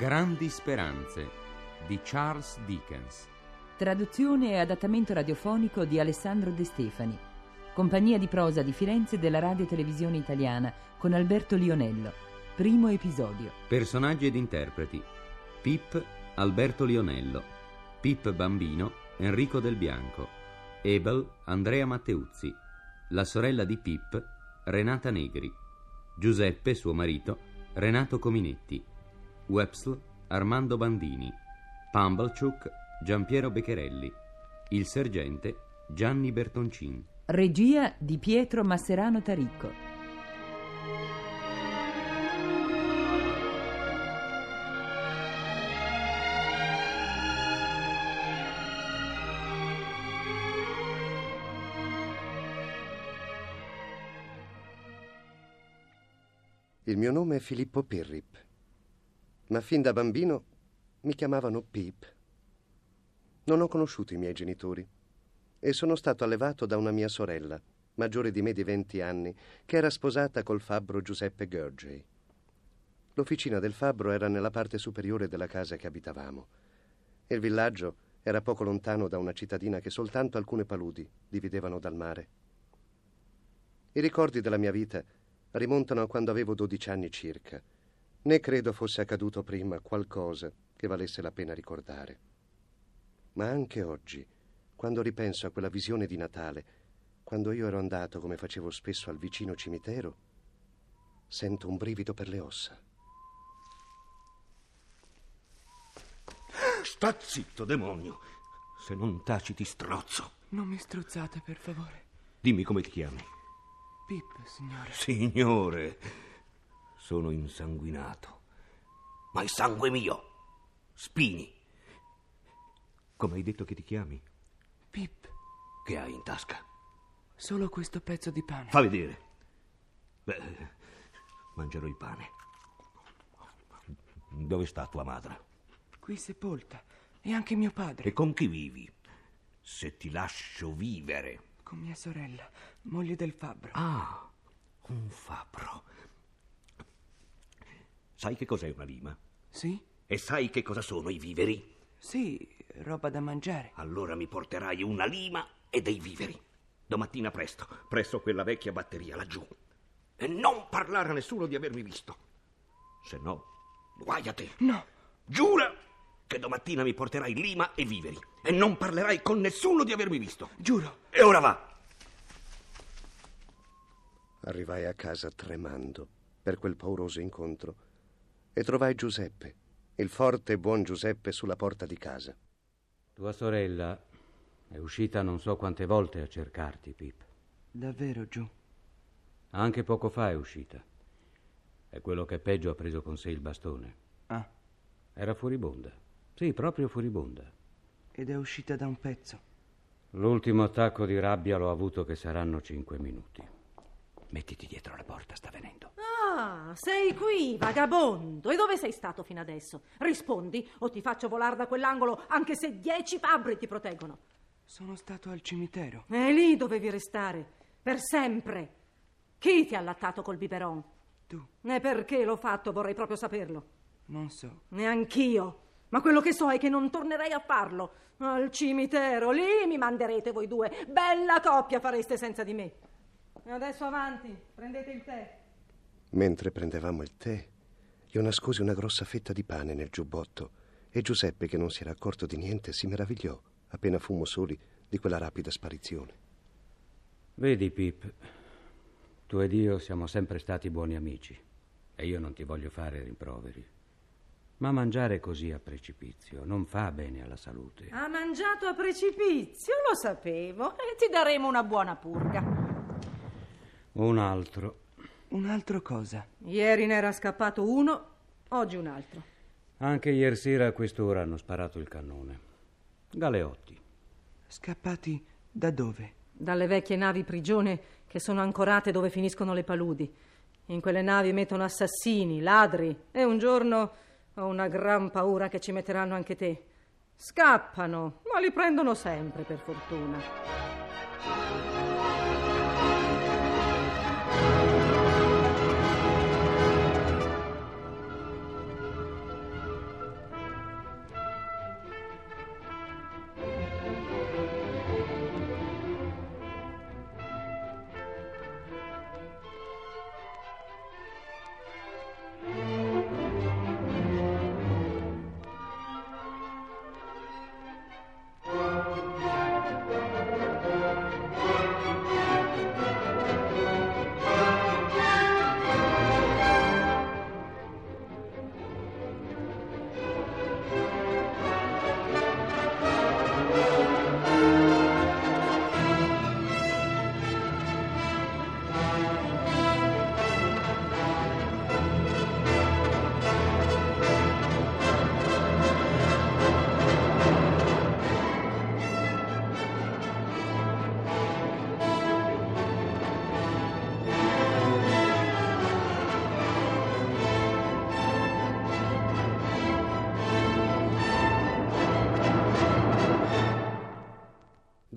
Grandi speranze di Charles Dickens. Traduzione e adattamento radiofonico di Alessandro De Stefani. Compagnia di prosa di Firenze della Radio Televisione Italiana con Alberto Lionello. Primo episodio. Personaggi ed interpreti. Pip Alberto Lionello. Pip bambino Enrico Del Bianco. Ebel Andrea Matteuzzi. La sorella di Pip Renata Negri. Giuseppe, suo marito, Renato Cominetti. Websl Armando Bandini. Pumblechook Giampiero Beccherelli. Il sergente Gianni Bertoncin. Regia di Pietro Masserano Taricco. Il mio nome è Filippo Pirrip, ma fin da bambino mi chiamavano Pip. Non ho conosciuto i miei genitori e sono stato allevato da una mia sorella, maggiore di me di 20 anni, che era sposata col fabbro Giuseppe Gurgey. L'officina del fabbro era nella parte superiore della casa che abitavamo il villaggio era poco lontano da una cittadina che soltanto alcune paludi dividevano dal mare. I ricordi della mia vita rimontano a quando avevo 12 anni circa. Né credo fosse accaduto prima qualcosa che valesse la pena ricordare. Ma anche oggi, quando ripenso a quella visione di Natale, quando io ero andato come facevo spesso al vicino cimitero, sento un brivido per le ossa. Sta zitto, demonio. Se non taci ti strozzo. Non mi strozzate, per favore. Dimmi come ti chiami. Pip, signore. Signore, sono insanguinato. Ma è sangue mio. Spini. Come hai detto che ti chiami? Pip, Che hai in tasca? solo questo pezzo di pane. Fa vedere. Beh, mangerò il pane. Dove sta tua madre? Qui sepolta. E anche mio padre. E con chi vivi? Se ti lascio vivere. Con mia sorella, moglie del fabbro. Ah, un fabbro. Sai che cos'è una lima? Sì? E sai che cosa sono i viveri? Sì, roba da mangiare. Allora mi porterai una lima e dei viveri. Domattina presto, presso quella vecchia batteria laggiù. E non parlare a nessuno di avermi visto. Se no, guai a te. No, Giura che domattina mi porterai lima e viveri. E non parlerai con nessuno di avermi visto. giuro. E ora va. Arrivai a casa tremando per quel pauroso incontro e trovai Giuseppe, il forte e buon Giuseppe, sulla porta di casa. Tua sorella è uscita non so quante volte a cercarti, Pip. Davvero, giù. Anche poco fa è uscita. E quello che è peggio ha preso con sé il bastone. Ah, Era furibonda. Sì, proprio furibonda. ed è uscita da un pezzo. L'ultimo attacco di rabbia l'ho avuto che saranno cinque minuti. Mettiti dietro la porta, sta venendo. Ah, sei qui, vagabondo. E dove sei stato fino adesso? Rispondi o ti faccio volare da quell'angolo anche se dieci fabbri ti proteggono. Sono stato al cimitero. E lì dovevi restare, per sempre. Chi ti ha allattato col biberon? Tu, E perché l'ho fatto, vorrei proprio saperlo. non so. Neanch'io. Ma quello che so è che non tornerei a farlo. Al cimitero, lì mi manderete voi due. Bella coppia fareste senza di me. E adesso avanti, prendete il tè. Mentre prendevamo il tè, io nascosi una grossa fetta di pane nel giubbotto e Giuseppe, che non si era accorto di niente, si meravigliò, appena fummo soli, di quella rapida sparizione. Vedi, Pip, tu ed io siamo sempre stati buoni amici e io non ti voglio fare rimproveri. Ma mangiare così a precipizio non fa bene alla salute. Ha mangiato a precipizio, lo sapevo. E ti daremo una buona purga. Un altro. Un altro cosa. Ieri ne era scappato uno, oggi un altro. Anche ieri sera a quest'ora hanno sparato il cannone. Galeotti. Scappati da dove? Dalle vecchie navi prigione che sono ancorate dove finiscono le paludi. In quelle navi mettono assassini, ladri e un giorno ho una gran paura che ci metteranno anche te. Scappano, ma li prendono sempre, per fortuna.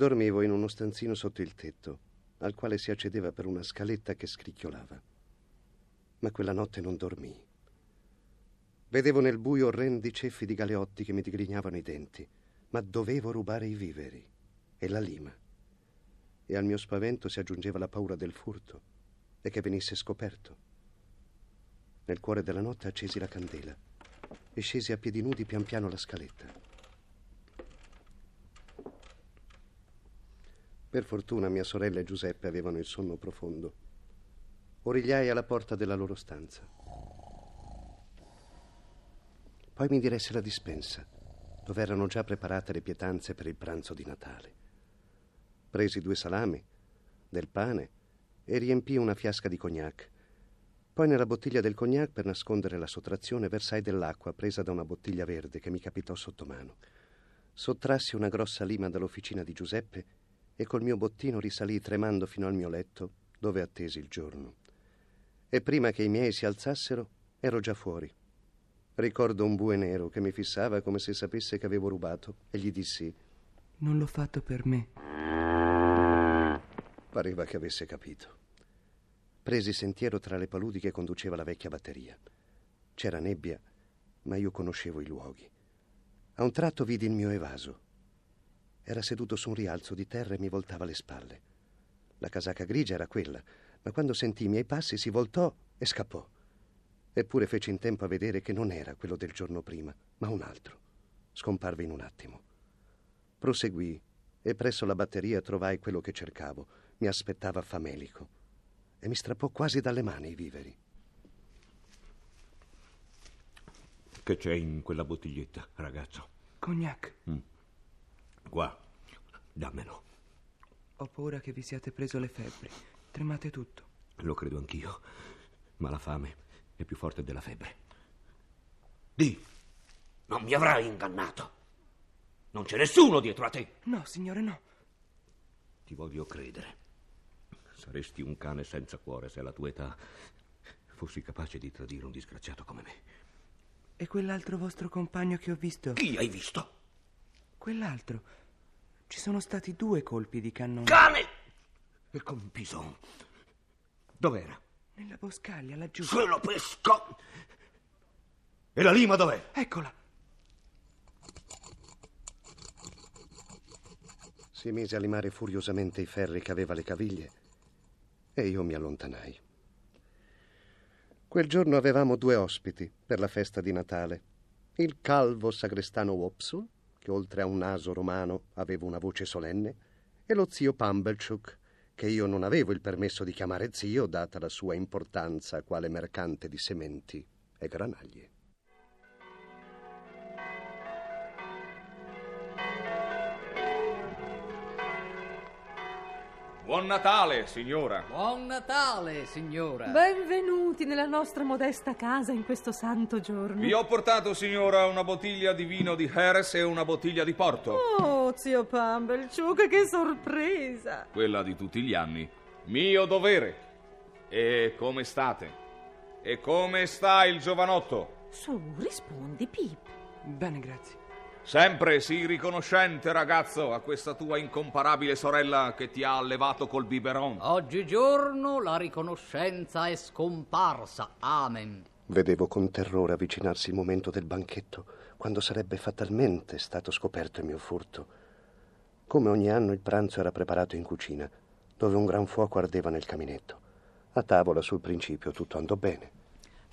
Dormivo in uno stanzino sotto il tetto, al quale si accedeva per una scaletta che scricchiolava. Ma quella notte non dormii. Vedevo nel buio orrendi ceffi di galeotti che mi digrignavano i denti, ma dovevo rubare i viveri e la lima. E al mio spavento si aggiungeva la paura del furto e che venisse scoperto. Nel cuore della notte accesi la candela e scesi a piedi nudi pian piano la scaletta. Per fortuna mia sorella e Giuseppe avevano il sonno profondo. Origliai alla porta della loro stanza. Poi mi diresse la dispensa, dove erano già preparate le pietanze per il pranzo di Natale. Presi due salami, del pane e riempii una fiasca di cognac. Poi nella bottiglia del cognac, per nascondere la sottrazione, versai dell'acqua presa da una bottiglia verde che mi capitò sotto mano. Sottrassi una grossa lima dall'officina di Giuseppe e col mio bottino risalì tremando fino al mio letto, dove attesi il giorno. E prima che i miei si alzassero, ero già fuori. Ricordo un bue nero che mi fissava come se sapesse che avevo rubato e gli dissi: Non l'ho fatto per me. Pareva che avesse capito. Presi sentiero tra le paludi che conduceva la vecchia batteria. C'era nebbia, ma io conoscevo i luoghi. A un tratto vidi il mio evaso. Era seduto su un rialzo di terra e mi voltava le spalle. La casacca grigia era quella, ma quando sentì i miei passi si voltò e scappò. Eppure fece in tempo a vedere che non era quello del giorno prima, ma un altro. Scomparve in un attimo. Proseguì e presso la batteria trovai quello che cercavo. Mi aspettava famelico e mi strappò quasi dalle mani i viveri. Che c'è in quella bottiglietta, ragazzo? Cognac. Mm. Qua, dammelo. Ho paura che vi siate preso le febbri. Tremate tutto. Lo credo anch'io, ma la fame è più forte della febbre. Di, non mi avrai ingannato. Non c'è nessuno dietro a te. No, signore, no. Ti voglio credere. Saresti un cane senza cuore se alla tua età fossi capace di tradire un disgraziato come me. E quell'altro vostro compagno che ho visto? Chi hai visto? Quell'altro. Ci sono stati due colpi di cannone. Cane! E con Pison. Dov'era? Nella boscaglia, laggiù. Se lo pesco! E la lima dov'è? Eccola. Si mise a limare furiosamente i ferri che aveva le caviglie e io mi allontanai. Quel giorno avevamo due ospiti per la festa di Natale. Il calvo sagrestano Wopsul, che oltre a un naso romano aveva una voce solenne, e lo zio Pumblechook, che io non avevo il permesso di chiamare zio, data la sua importanza quale mercante di sementi e granaglie. Buon Natale, signora. Buon Natale, signora. Benvenuti nella nostra modesta casa in questo santo giorno. Vi ho portato, signora, una bottiglia di vino di Jerez e una bottiglia di Porto. Oh, zio Pumblechook, che sorpresa! Quella di tutti gli anni. Mio dovere. E come state? E come sta il giovanotto? Su, rispondi, Pip. Bene, grazie. Sempre sii riconoscente, ragazzo, a questa tua incomparabile sorella che ti ha allevato col biberon. Oggigiorno la riconoscenza è scomparsa. Amen. Vedevo con terrore avvicinarsi il momento del banchetto, quando sarebbe fatalmente stato scoperto il mio furto. Come ogni anno il pranzo era preparato in cucina, dove un gran fuoco ardeva nel caminetto. A tavola sul principio tutto andò bene.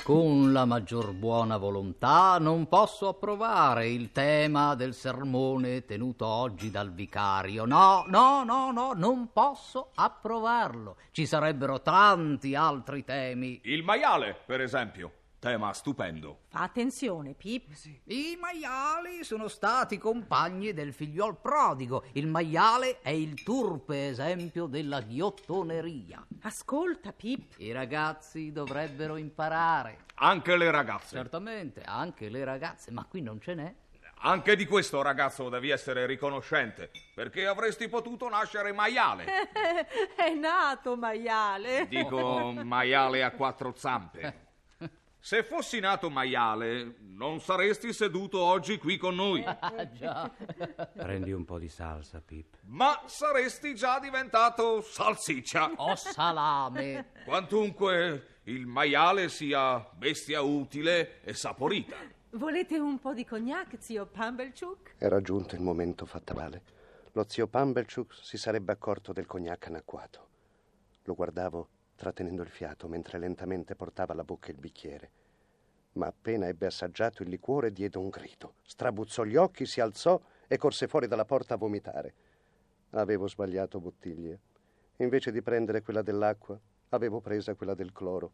Con la maggior buona volontà non posso approvare il tema del sermone tenuto oggi dal vicario. No, no, no, no, non posso approvarlo. Ci sarebbero tanti altri temi. Il maiale, per esempio. Tema stupendo. Fa attenzione, Pip. I maiali sono stati compagni del figliol prodigo. Il maiale è il turpe esempio della ghiottoneria. Ascolta, Pip. I ragazzi dovrebbero imparare. Anche le ragazze. Certamente, anche le ragazze, ma qui non ce n'è. Anche di questo, ragazzo, devi essere riconoscente, perché avresti potuto nascere maiale. è nato maiale. Dico maiale a quattro zampe. Se fossi nato maiale, non saresti seduto oggi qui con noi. Ah, già. Prendi un po' di salsa, Pip. Ma saresti già diventato salsiccia. O salame. Quantunque il maiale sia bestia utile e saporita. Volete un po' di cognac, zio Pumblechook? Era giunto il momento fatale. Lo zio Pumblechook si sarebbe accorto del cognac anacquato. Lo guardavo trattenendo il fiato mentre lentamente portava alla bocca il bicchiere. Ma appena ebbe assaggiato il liquore diede un grido, strabuzzò gli occhi, si alzò e corse fuori dalla porta a vomitare. Avevo sbagliato bottiglia. Invece di prendere quella dell'acqua, avevo presa quella del cloro.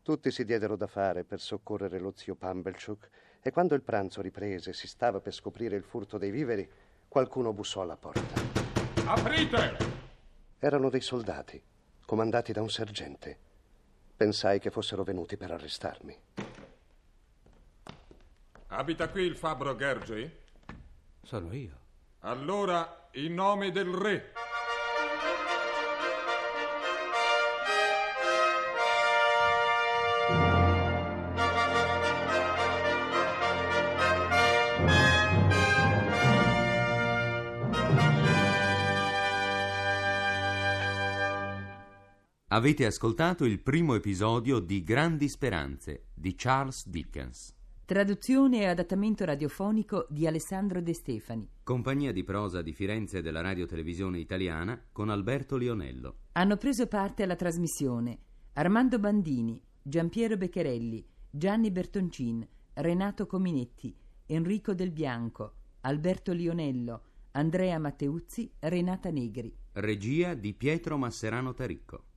Tutti si diedero da fare per soccorrere lo zio Pumblechook e quando il pranzo riprese e si stava per scoprire il furto dei viveri, qualcuno bussò alla porta. Aprite! Erano dei soldati, comandati da un sergente. Pensai che fossero venuti per arrestarmi. Abita qui il fabbro Gergi? Sono io. Allora, in nome del re. Avete ascoltato il primo episodio di Grandi Speranze di Charles Dickens. Traduzione e adattamento radiofonico di Alessandro De Stefani. Compagnia di prosa di Firenze della Radio Televisione Italiana con Alberto Lionello. Hanno preso parte alla trasmissione Armando Bandini, Giampiero Beccherelli, Gianni Bertoncin, Renato Cominetti, Enrico Del Bianco, Alberto Lionello, Andrea Matteuzzi, Renata Negri. Regia di Pietro Masserano Taricco.